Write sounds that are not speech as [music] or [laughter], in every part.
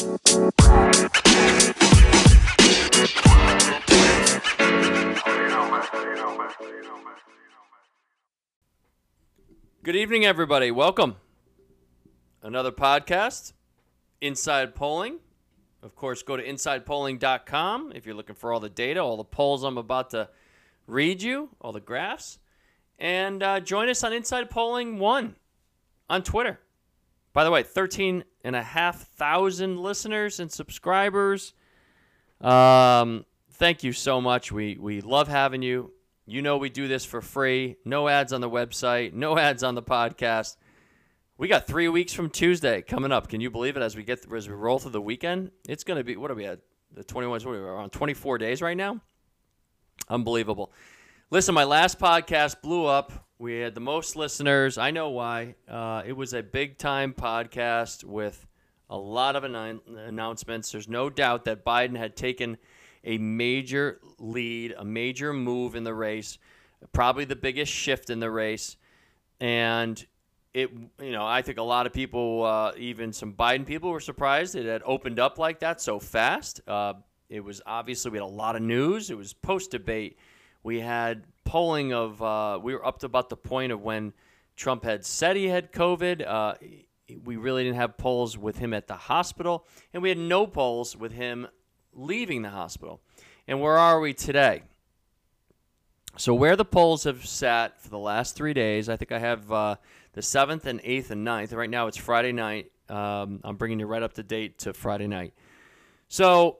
Good evening, everybody. Welcome. Another podcast, Inside Polling. Of course, go to insidepolling.com if you're looking for all the data, all the polls I'm about to read you, all the graphs. And uh, join us on Inside Polling 1 on Twitter. By the way, 13,500 listeners and subscribers. Um, thank you so much. We, we love having you. You know, we do this for free. No ads on the website, no ads on the podcast. We got three weeks from Tuesday coming up. Can you believe it? As we get as we roll through the weekend, it's going to be what are we at? The 21. What are we around 24 days right now? Unbelievable. Listen, my last podcast blew up. We had the most listeners. I know why. Uh, it was a big time podcast with a lot of annou- announcements. There's no doubt that Biden had taken a major lead, a major move in the race, probably the biggest shift in the race. And it, you know, I think a lot of people, uh, even some Biden people, were surprised it had opened up like that so fast. Uh, it was obviously we had a lot of news. It was post debate. We had polling of uh, we were up to about the point of when Trump had said he had COVID. Uh, we really didn't have polls with him at the hospital, and we had no polls with him leaving the hospital. And where are we today? So where the polls have sat for the last three days, I think I have uh, the seventh and eighth and 9th. Right now it's Friday night. Um, I'm bringing you right up to date to Friday night. So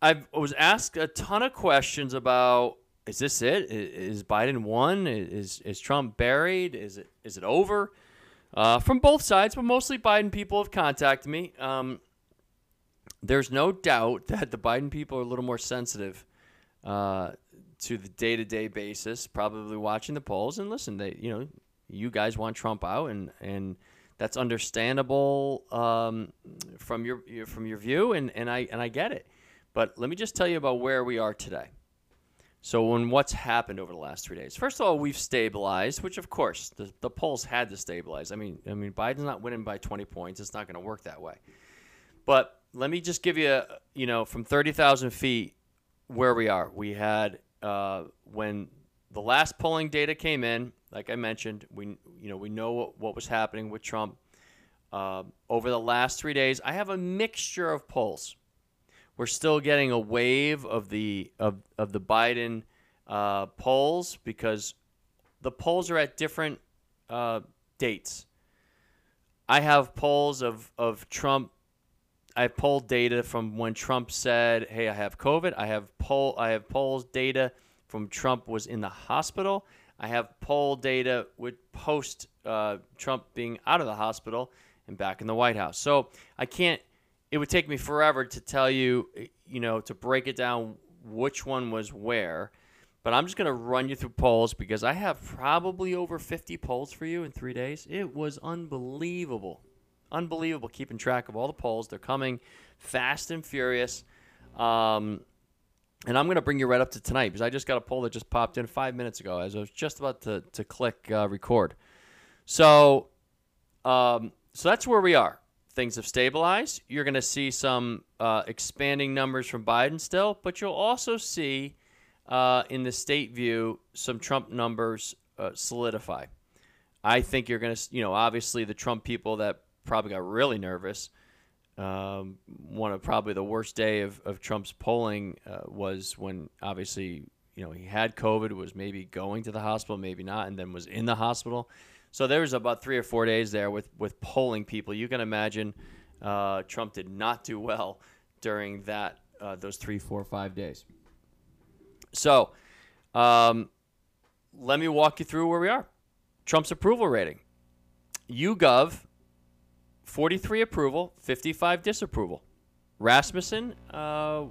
I was asked a ton of questions about is this it? Is Biden won? Is is Trump buried? Is it is it over? Uh, from both sides, but mostly Biden people have contacted me. Um, there's no doubt that the Biden people are a little more sensitive uh, to the day to day basis, probably watching the polls. And listen, they you know you guys want Trump out, and and that's understandable um, from your, from your view, and, and I and I get it. But let me just tell you about where we are today. So, when what's happened over the last three days? First of all, we've stabilized, which of course the, the polls had to stabilize. I mean, I mean, Biden's not winning by 20 points. It's not going to work that way. But let me just give you, you know, from 30,000 feet where we are. We had uh, when the last polling data came in. Like I mentioned, we you know we know what, what was happening with Trump uh, over the last three days. I have a mixture of polls. We're still getting a wave of the of, of the Biden uh, polls because the polls are at different uh, dates. I have polls of, of Trump I pulled data from when Trump said, "Hey, I have COVID." I have poll I have polls data from Trump was in the hospital. I have poll data with post uh, Trump being out of the hospital and back in the White House. So I can't. It would take me forever to tell you, you know, to break it down which one was where. But I'm just going to run you through polls because I have probably over 50 polls for you in three days. It was unbelievable unbelievable keeping track of all the polls. They're coming fast and furious. Um, and I'm going to bring you right up to tonight because I just got a poll that just popped in five minutes ago as I was just about to, to click uh, record. So, um, so that's where we are. Things have stabilized. You're going to see some uh, expanding numbers from Biden still, but you'll also see uh, in the state view some Trump numbers uh, solidify. I think you're going to, you know, obviously the Trump people that probably got really nervous. Um, one of probably the worst day of, of Trump's polling uh, was when obviously you know he had COVID, was maybe going to the hospital, maybe not, and then was in the hospital. So there was about three or four days there with with polling people. You can imagine uh, Trump did not do well during that uh, those three, four, five days. So um, let me walk you through where we are. Trump's approval rating. YouGov 43 approval, 55 disapproval. Rasmussen uh,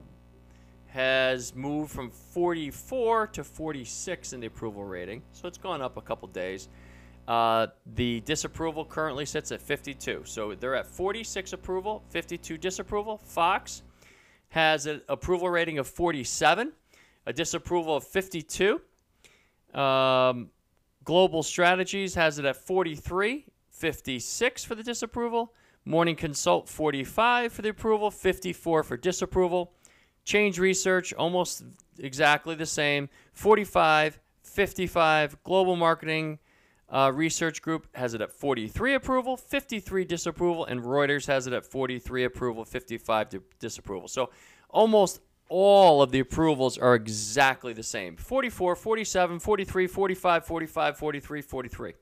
has moved from 44 to 46 in the approval rating, so it's gone up a couple days. Uh, the disapproval currently sits at 52, so they're at 46 approval, 52 disapproval. Fox has an approval rating of 47, a disapproval of 52. Um, Global Strategies has it at 43 56 for the disapproval. Morning Consult 45 for the approval, 54 for disapproval. Change Research almost exactly the same, 45, 55. Global Marketing uh, Research Group has it at 43 approval, 53 disapproval, and Reuters has it at 43 approval, 55 disapproval. So almost all of the approvals are exactly the same 44, 47, 43, 45, 45, 43, 43.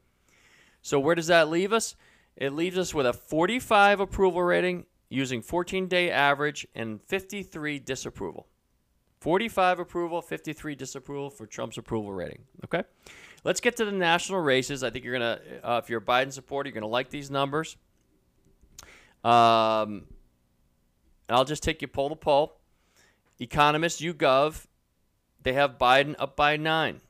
So where does that leave us? It leaves us with a 45 approval rating using 14 day average and 53 disapproval. 45 approval, 53 disapproval for Trump's approval rating. Okay? Let's get to the national races. I think you're to, uh, if you're a Biden supporter, you're to like these numbers. Um, I'll just take you poll to poll. Economist, YouGov, they have Biden up by nine.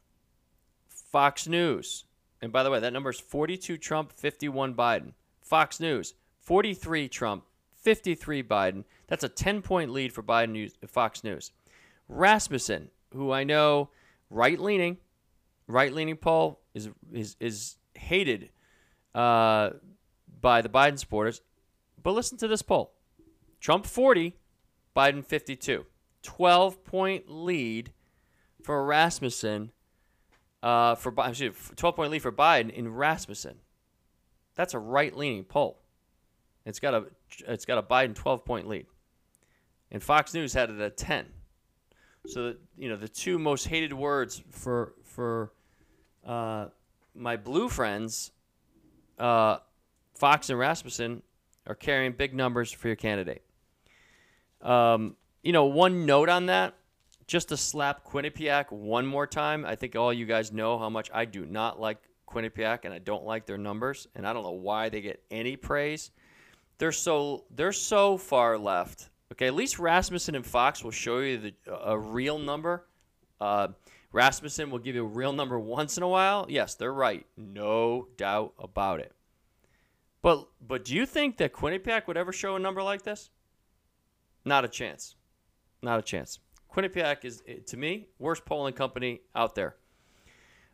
Fox News, and by the way, that number is 42 Trump, 51 Biden. Fox News, 43 Trump, 53 Biden. That's a 10 point lead for Biden Fox News. Rasmussen, who I know right leaning, right leaning poll is is is hated uh, by the Biden supporters. But listen to this poll: Trump 40, Biden 52. 12 point lead for Rasmussen. Uh, for excuse, 12 point lead for Biden in Rasmussen. That's a right leaning poll. It's got a it's got a Biden 12 point lead. And Fox News had it at 10. So you know the two most hated words for for uh, my blue friends, uh, Fox and Rasmussen, are carrying big numbers for your candidate. Um, you know, one note on that, just to slap Quinnipiac one more time. I think all you guys know how much I do not like Quinnipiac and I don't like their numbers, and I don't know why they get any praise. They're so they're so far left. Okay, at least Rasmussen and Fox will show you the, a real number. Uh, Rasmussen will give you a real number once in a while. Yes, they're right, no doubt about it. But but do you think that Quinnipiac would ever show a number like this? Not a chance. Not a chance. Quinnipiac is, to me, worst polling company out there.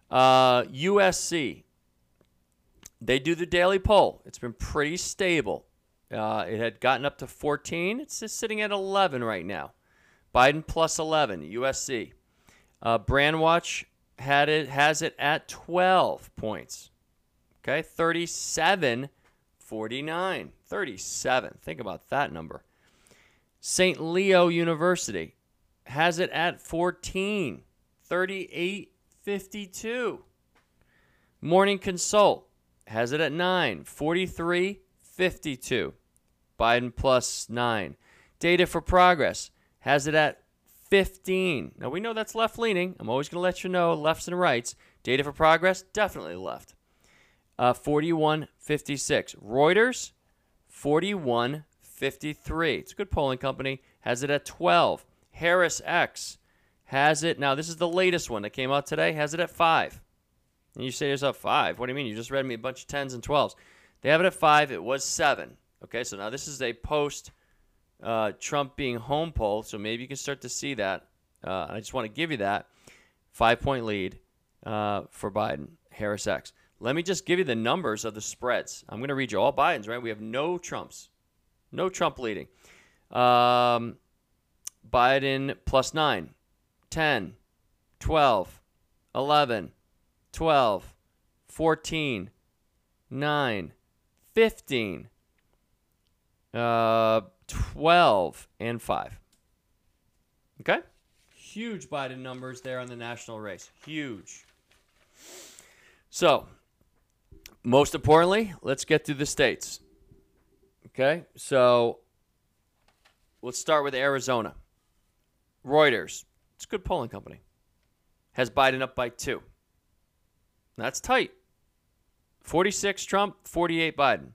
Uh, USC, they do the daily poll. It's been pretty stable. Uh, it had gotten up to 14. It's just sitting at 11 right now. Biden plus 11, USC. Uh, Brandwatch had it has it at 12 points. Okay, 37 49. 37. Think about that number. St. Leo University has it at 14, 38 52. Morning Consult has it at 9, 43 52. Biden plus 9. Data for Progress has it at 15. Now we know that's left leaning. I'm always going to let you know lefts and rights. Data for Progress, definitely left. Uh, 41 56. Reuters, 41 53. It's a good polling company. Has it at 12. Harris X has it. Now, this is the latest one that came out today. Has it at 5. And you say to yourself, 5? What do you mean? You just read me a bunch of 10s and 12s. They have it at 5. It was 7. Okay, so now this is a post uh, Trump being home poll. So maybe you can start to see that. Uh, I just want to give you that five point lead uh, for Biden, Harris X. Let me just give you the numbers of the spreads. I'm going to read you all Bidens, right? We have no Trumps. No Trump leading. Um, Biden plus 9, 10, 12, 11, 12, 14, 9, 15, uh, 12, and 5. Okay? Huge Biden numbers there on the national race. Huge. So, most importantly, let's get to the states. Okay, so let's start with Arizona. Reuters, it's a good polling company, has Biden up by two. That's tight. 46 Trump, 48 Biden.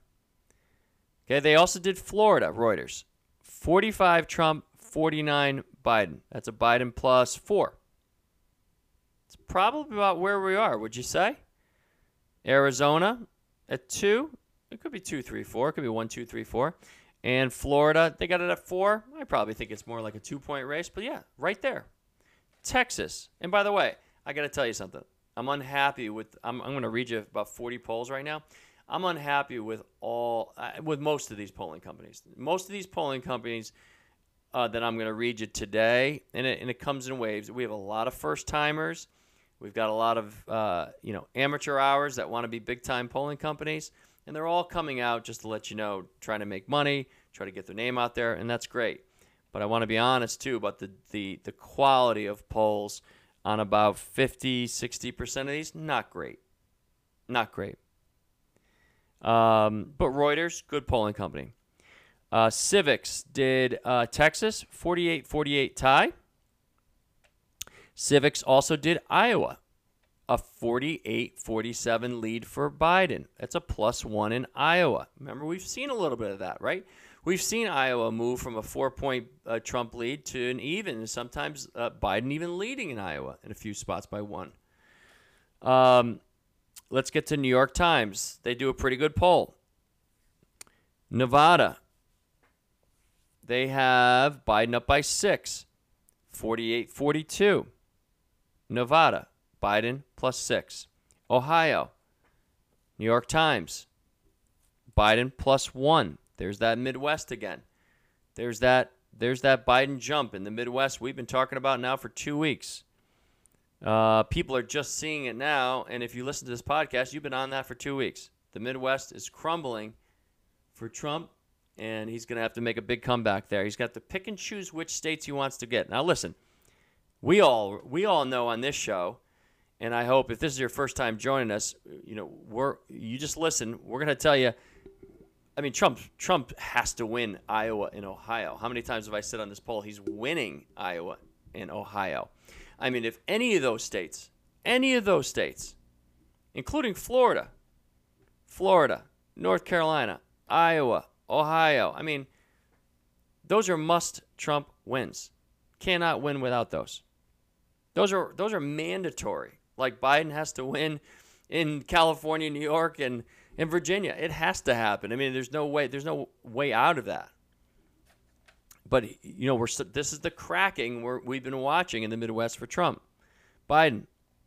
Okay, they also did Florida, Reuters. 45 Trump, 49 Biden. That's a Biden plus four. It's probably about where we are, would you say? Arizona at two, it could be two, three, four. It could be one, two, three, four. And Florida, they got it at four. I probably think it's more like a two point race, but yeah, right there. Texas. And by the way, I got to tell you something. I'm unhappy with, I'm, I'm going to read you about 40 polls right now. I'm unhappy with all uh, with most of these polling companies. Most of these polling companies uh, that I'm going to read you today, and it, and it comes in waves. We have a lot of first timers. We've got a lot of uh, you know amateur hours that want to be big time polling companies, and they're all coming out just to let you know, trying to make money, try to get their name out there, and that's great. But I want to be honest too about the the the quality of polls on about 50, 60 percent of these. Not great, not great. Um, but Reuters, good polling company. Uh, Civiqs did uh, Texas 48 48 tie. Civiqs also did Iowa, a 48 47 lead for Biden. That's a plus one in Iowa. Remember, we've seen a little bit of that, right? We've seen Iowa move from a four point uh, Trump lead to an even, and sometimes uh, Biden even leading in Iowa in a few spots by one. Um, let's get to New York Times. They do a pretty good poll. Nevada, they have Biden up by six, 48 42. Nevada, Biden plus six. Ohio, New York Times, Biden plus one. There's that Midwest again. There's that there's that Biden jump in the Midwest we've been talking about now for two weeks. Uh, people are just seeing it now, and if you listen to this podcast, you've been on that for two weeks. The Midwest is crumbling for Trump and he's going to have to make a big comeback there. He's got to pick and choose which states he wants to get. Now, listen, we all we all know on this show, and I hope if this is your first time joining us, you know, we're you just listen. We're going to tell you. I mean, Trump Trump has to win Iowa and Ohio. How many times have I said on this poll he's winning Iowa and Ohio? I mean, if any of those states, any of those states, including Florida, Florida, North Carolina, Iowa, Ohio. I mean, those are must Trump wins. Cannot win without those. Those are those are mandatory. Like Biden has to win in California, New York, and in Virginia. It has to happen. I mean, there's no way. There's no way out of that. But you know, we're this is the cracking we we've been watching in the Midwest for Trump. Biden,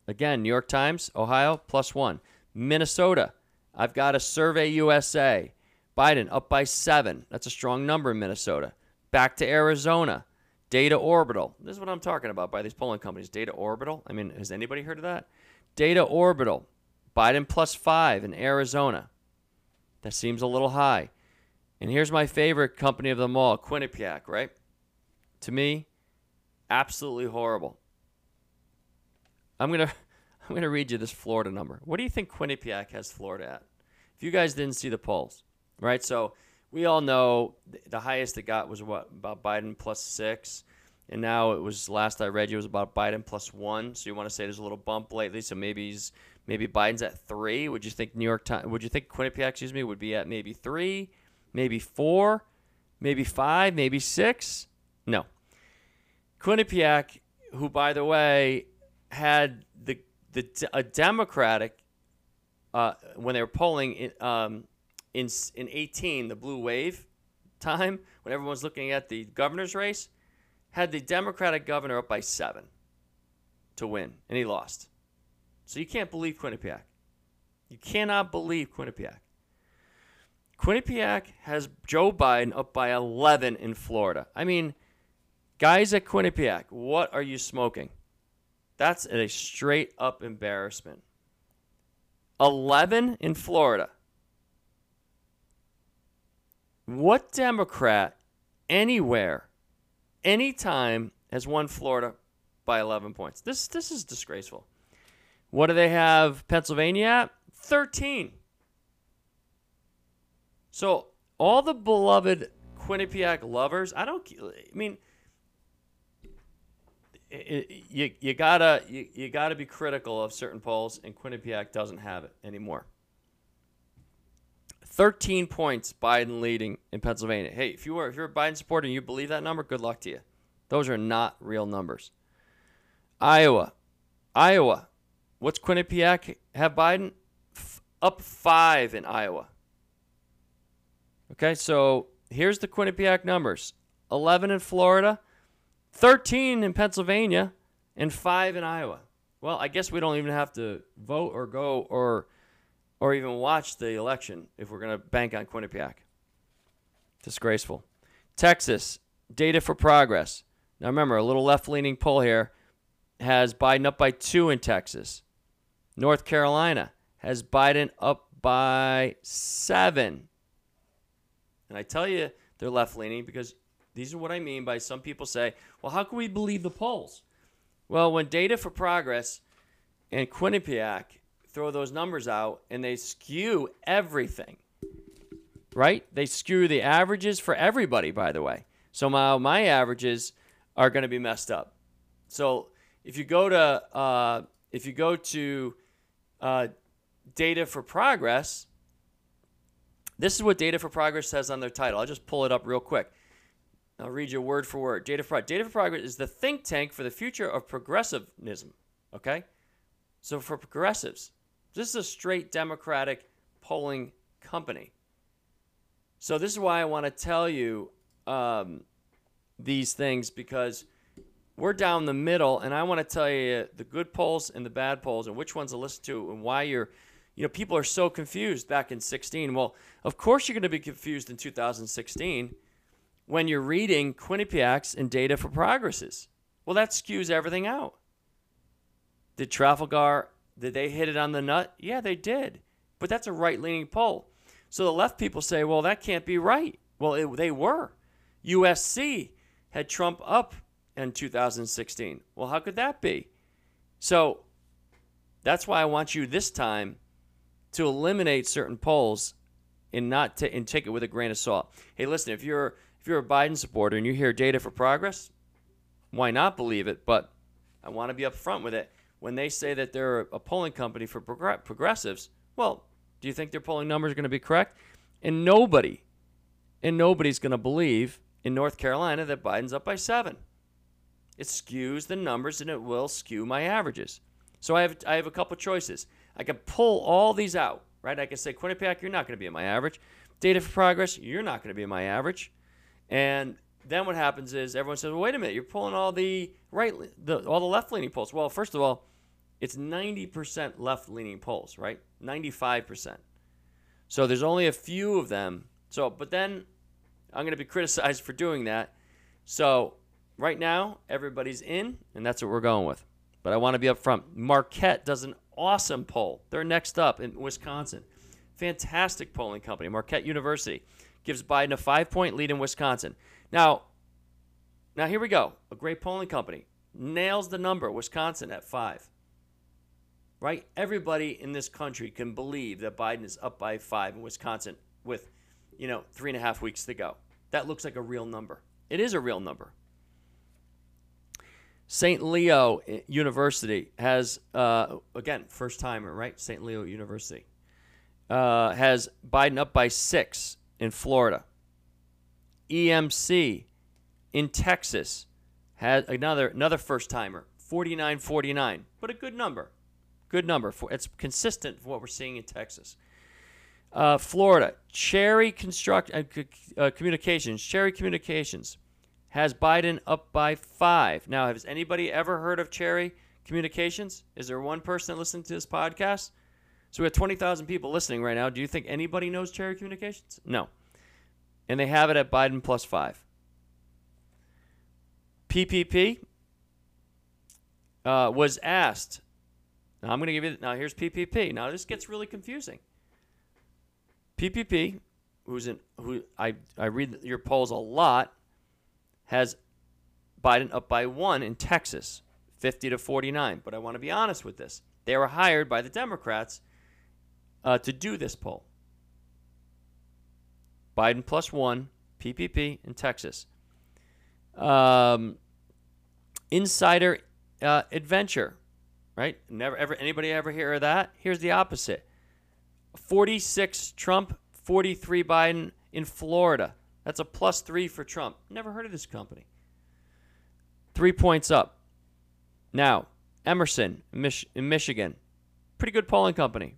again, New York Times, Ohio plus one, Minnesota. I've got a Survey USA. Biden up by seven. That's a strong number in Minnesota. Back to Arizona. Data Orbital. This is what I'm talking about by these polling companies. Data Orbital. I mean, has anybody heard of that? Data Orbital. Biden plus five in Arizona. That seems a little high. And here's my favorite company of them all Quinnipiac, right? To me, absolutely horrible. I'm going [laughs] to. I'm going to read you this Florida number. What do you think Quinnipiac has Florida at? If you guys didn't see the polls, right? So we all know the highest it got was what about Biden plus six, and now it was last I read you was about Biden plus one. So you want to say there's a little bump lately, so maybe he's maybe Biden's at three. Would you think New York Times? Would you think Quinnipiac, excuse me, would be at maybe three, maybe four, maybe five, maybe six? No. Quinnipiac, who by the way had the the a Democratic uh, when they were polling um, in in 18, the blue wave time, when everyone's looking at the governor's race, had the Democratic governor up by seven to win, and he lost. So you can't believe Quinnipiac. You cannot believe Quinnipiac. Quinnipiac has Joe Biden up by 11 in Florida. I mean, guys at Quinnipiac, what are you smoking? That's a straight up embarrassment. 11 in Florida. What Democrat anywhere, anytime has won Florida by 11 points? This this is disgraceful. What do they have Pennsylvania at? 13. So all the beloved Quinnipiac lovers, I don't I mean you, you gotta you, you gotta be critical of certain polls and Quinnipiac doesn't have it anymore. 13 points Biden leading in Pennsylvania. Hey, if you were if you're a Biden supporter and you believe that number, good luck to you. Those are not real numbers. Iowa. Iowa. What's Quinnipiac have Biden? F- up 5 in Iowa. Okay, so here's the Quinnipiac numbers. 11 in Florida, 13 in Pennsylvania, and 5 in Iowa. Well, I guess we don't even have to vote or go or or even watch the election if we're going to bank on Quinnipiac. Disgraceful. Texas, data for progress. Now remember, a little left leaning poll here has Biden up by two in Texas. North Carolina has Biden up by seven. And I tell you they're left leaning because these are what I mean by some people say, well, how can we believe the polls? Well, when Data for Progress and Quinnipiac throw those numbers out and they skew everything, right? They skew the averages for everybody, by the way. So my, my averages are going to be messed up. So if you go to uh, if you go to uh, Data for Progress, this is what Data for Progress says on their title. I'll just pull it up real quick. I'll read you word for word. Data for, Data for Progress is the think tank for the future of progressivism. Okay? So for progressives, this is a straight Democratic polling company. So this is why I want to tell you um, these things because we're down the middle, and I want to tell you the good polls and the bad polls and which ones to listen to and why you're – you know, people are so confused back in 16. Well, of course you're going to be confused in 2016 when you're reading Quinnipiac's and data for progresses. Well, that skews everything out. Did Trafalgar, did they hit it on the nut? Yeah, they did. But that's a right leaning poll. So the left people say, well, that can't be right. Well, it, they were. USC had Trump up in 2016. Well, how could that be? So that's why I want you this time to eliminate certain polls and not to and take it with a grain of salt. Hey, listen, if you're if you're a Biden supporter and you hear data for progress, why not believe it? But I want to be upfront with it. When they say that they're a polling company for progressives, well, do you think their polling numbers are going to be correct? And nobody, and nobody's going to believe in North Carolina that Biden's up by seven. It skews the numbers and it will skew my averages. So I have I have a couple choices. I can pull all these out, right? I can say, Quinnipiac, you're not going to be in my average. Data for progress, you're not going to be in my average. And then what happens is everyone says, well, wait a minute, you're pulling all the right, the, all the left leaning polls. Well, first of all, it's 90% left leaning polls, right? 95%. So there's only a few of them. So, but then I'm going to be criticized for doing that. So right now, everybody's in, and that's what we're going with. But I want to be upfront. Marquette does an awesome poll. They're next up in Wisconsin. Fantastic polling company. Marquette University gives Biden a five point lead in Wisconsin. Now, now here we go. A great polling company nails the number Wisconsin at five. Right? Everybody in this country can believe that Biden is up by five in Wisconsin with, you know, three and a half weeks to go. That looks like a real number. It is a real number. St. Leo University has, uh, again, first timer, right? St. Leo University uh, has Biden up by six in Florida. EMC in Texas has another another first timer, 49 49, but a good number. Good number. For, it's consistent with what we're seeing in Texas. Uh, Florida, Cherry Construct uh, uh Communications, Cherry Communications has Biden up by five. Now, has anybody ever heard of Cherry Communications? Is there one person listening to this podcast? So we have 20,000 people listening right now. Do you think anybody knows Cherry Communications? No. And they have it at Biden plus five. PPP uh, was asked. Now I'm going to give you. Now here's PPP. Now this gets really confusing. PPP, who's in who I I read your polls a lot has Biden up by one in Texas, 50 to 49. But I want to be honest with this. They were hired by the Democrats uh, to do this poll. Biden plus one, PPP in Texas. Um, insider uh, adventure, right? Never ever anybody ever hear of that? Here's the opposite: 46 Trump, 43 Biden in Florida. That's a plus three for Trump. Never heard of this company. Three points up. Now, Emerson Mich- in Michigan, pretty good polling company,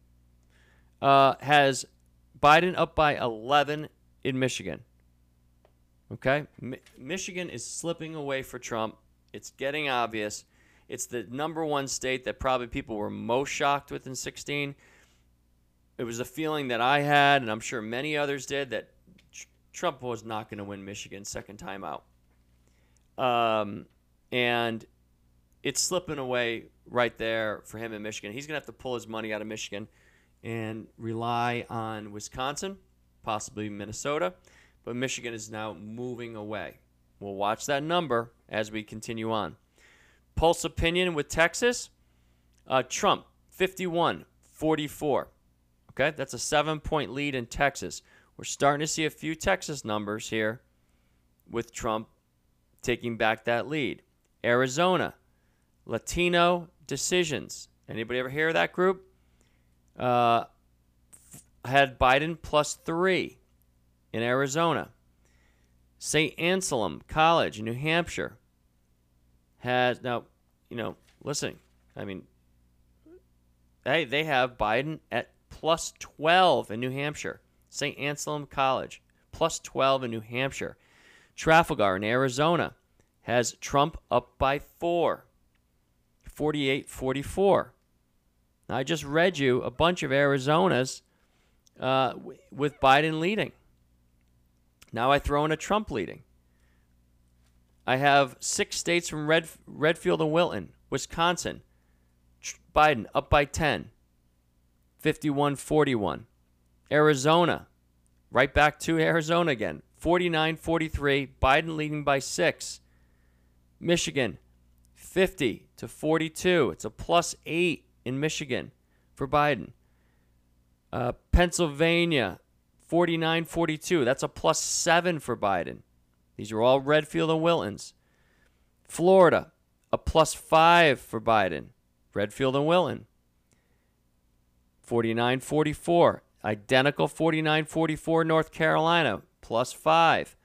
uh, has Biden up by 11 in Michigan. Okay? Mi- Michigan is slipping away for Trump. It's getting obvious. It's the number one state that probably people were most shocked with in 16. it was a feeling that I had, and I'm sure many others did, that Trump was not going to win Michigan second time out. Um, and it's slipping away right there for him in Michigan. He's going to have to pull his money out of Michigan and rely on Wisconsin, possibly Minnesota. But Michigan is now moving away. We'll watch that number as we continue on. Pulse opinion with Texas uh, Trump, 51 44. Okay, that's a seven point lead in Texas. We're starting to see a few Texas numbers here with Trump taking back that lead. Arizona, Latino decisions. Anybody ever hear of that group? Uh, had Biden plus three in Arizona. St. Anselm College in New Hampshire has now, you know, listen, I mean, hey, they have Biden at plus 12 in New Hampshire. St. Anselm College, plus 12 in New Hampshire. Trafalgar in Arizona has Trump up by four, 48 44. Now, I just read you a bunch of Arizonas uh, with Biden leading. Now I throw in a Trump leading. I have six states from Red, Redfield and Wilton, Wisconsin. Biden up by 10, 51 41. Arizona, right back to Arizona again, 49 43. Biden leading by six. Michigan, 50 to 42. It's a plus eight in Michigan for Biden. Uh, Pennsylvania, 49 42. That's a plus seven for Biden. These are all Redfield and Wiltons. Florida, a plus five for Biden. Redfield and Wilton. 49 44. Identical 49 44 North Carolina, plus five.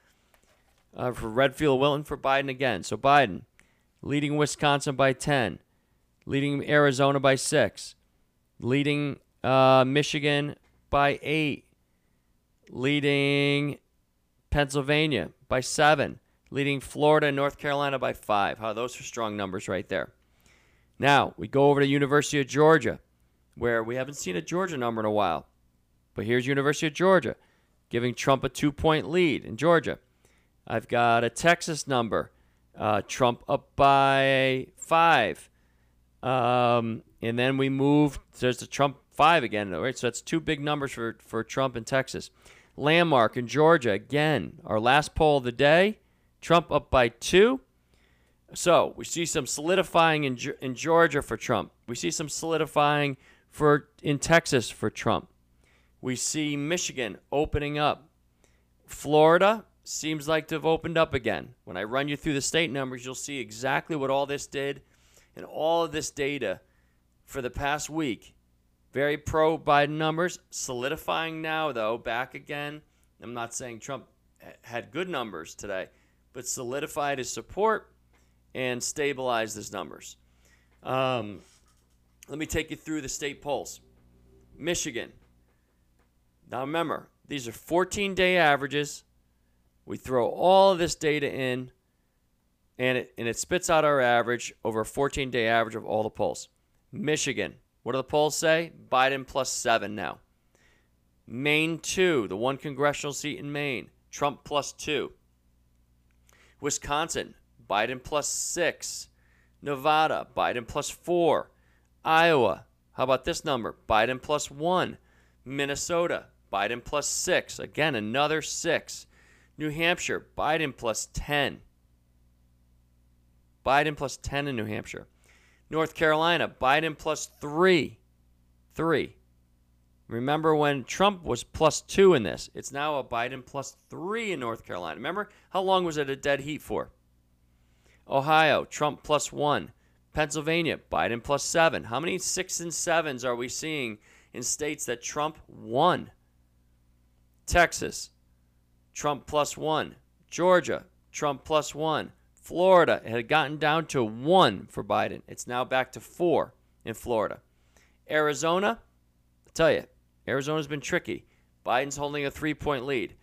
Uh, for Redfield Wilton for Biden again. So Biden leading Wisconsin by 10, leading Arizona by six, leading uh, Michigan by eight, leading Pennsylvania by seven, leading Florida and North Carolina by five. How those are strong numbers right there. Now we go over to University of Georgia, where we haven't seen a Georgia number in a while. But here's University of Georgia, giving Trump a two-point lead in Georgia. I've got a Texas number, uh, Trump up by five, um, and then we move. There's the Trump five again, right? So that's two big numbers for for Trump in Texas. Landmark in Georgia again. Our last poll of the day, Trump up by two. So we see some solidifying in, in Georgia for Trump. We see some solidifying for in Texas for Trump. We see Michigan opening up. Florida seems like to have opened up again. When I run you through the state numbers, you'll see exactly what all this did and all of this data for the past week. Very pro Biden numbers, solidifying now, though, back again. I'm not saying Trump had good numbers today, but solidified his support and stabilized his numbers. Um, let me take you through the state polls. Michigan. Now remember, these are 14 day averages. We throw all of this data in, and it, and it spits out our average over a 14 day average of all the polls. Michigan, what do the polls say? Biden plus seven now. Maine, two, the one congressional seat in Maine. Trump plus two. Wisconsin, Biden plus six. Nevada, Biden plus four. Iowa, how about this number? Biden plus one. Minnesota, Biden plus six. Again, another six. New Hampshire, Biden plus 10. Biden plus 10 in New Hampshire. North Carolina, Biden plus three. Three. Remember when Trump was plus two in this? It's now a Biden plus three in North Carolina. Remember how long was it a dead heat for? Ohio, Trump plus one. Pennsylvania, Biden plus seven. How many six and sevens are we seeing in states that Trump won? Texas, Trump plus one. Georgia, Trump plus one. Florida had gotten down to one for Biden. It's now back to four in Florida. Arizona, I tell you, Arizona's been tricky. Biden's holding a three point lead.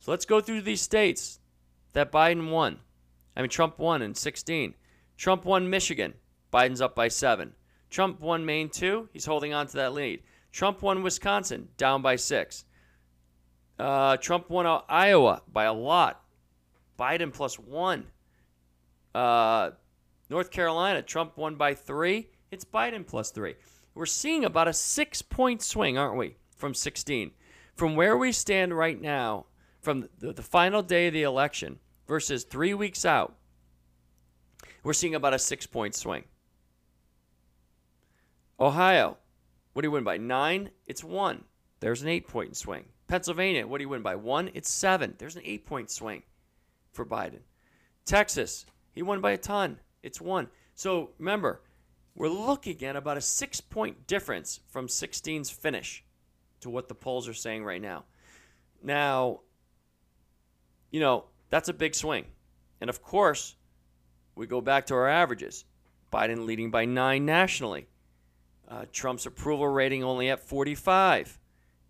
So let's go through these states that Biden won. I mean, Trump won in 16. Trump won Michigan. Biden's up by seven. Trump won Maine, too. He's holding on to that lead. Trump won Wisconsin, down by six. Uh, Trump won Iowa by a lot. Biden plus one. Uh, North Carolina, Trump won by three. It's Biden plus three. We're seeing about a six point swing, aren't we, from 16? From where we stand right now, from the, the final day of the election versus three weeks out, we're seeing about a six point swing. Ohio, what do you win by? Nine? It's one. There's an eight point swing. Pennsylvania, what do you win by? One? It's seven. There's an eight point swing for Biden. Texas, he won by a ton. It's one. So remember, we're looking at about a six point difference from 16's finish to what the polls are saying right now. Now, you know, that's a big swing. And of course, we go back to our averages. Biden leading by nine nationally. Uh, Trump's approval rating only at 45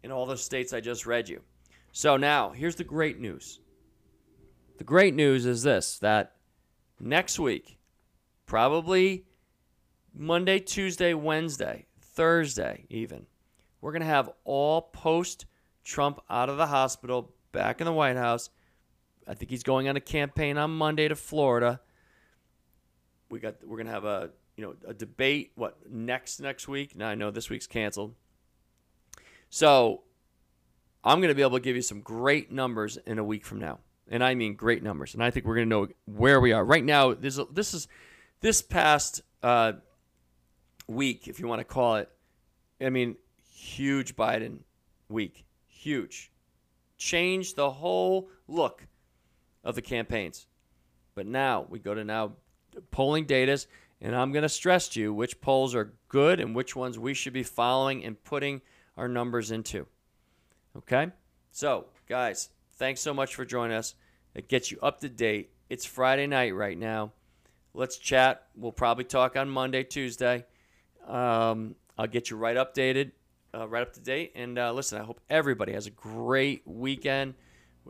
in all the states I just read you. So now, here's the great news. The great news is this that next week, probably Monday, Tuesday, Wednesday, Thursday, even, we're going to have all post Trump out of the hospital, back in the White House. I think he's going on a campaign on Monday to Florida. We got we're going to have a you know, a debate. What next next week? Now I know this week's canceled. So I'm going to be able to give you some great numbers in a week from now, and I mean great numbers. And I think we're going to know where we are right now. This this is this past uh, week, if you want to call it. I mean, huge Biden week, huge, changed the whole look of the campaigns. But now we go to now polling data, and I'm going to stress to you which polls are good and which ones we should be following and putting our numbers into. Okay? So, guys, thanks so much for joining us. It gets you up to date. It's Friday night right now. Let's chat. We'll probably talk on Monday, Tuesday. Um, I'll get you right updated, uh, right up to date. And uh, listen, I hope everybody has a great weekend.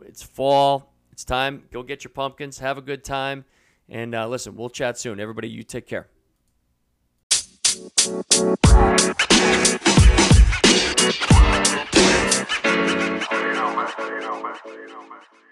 It's fall. It's time. Go get your pumpkins. Have a good time. And uh, listen, we'll chat soon. Everybody, you take care. you know, man.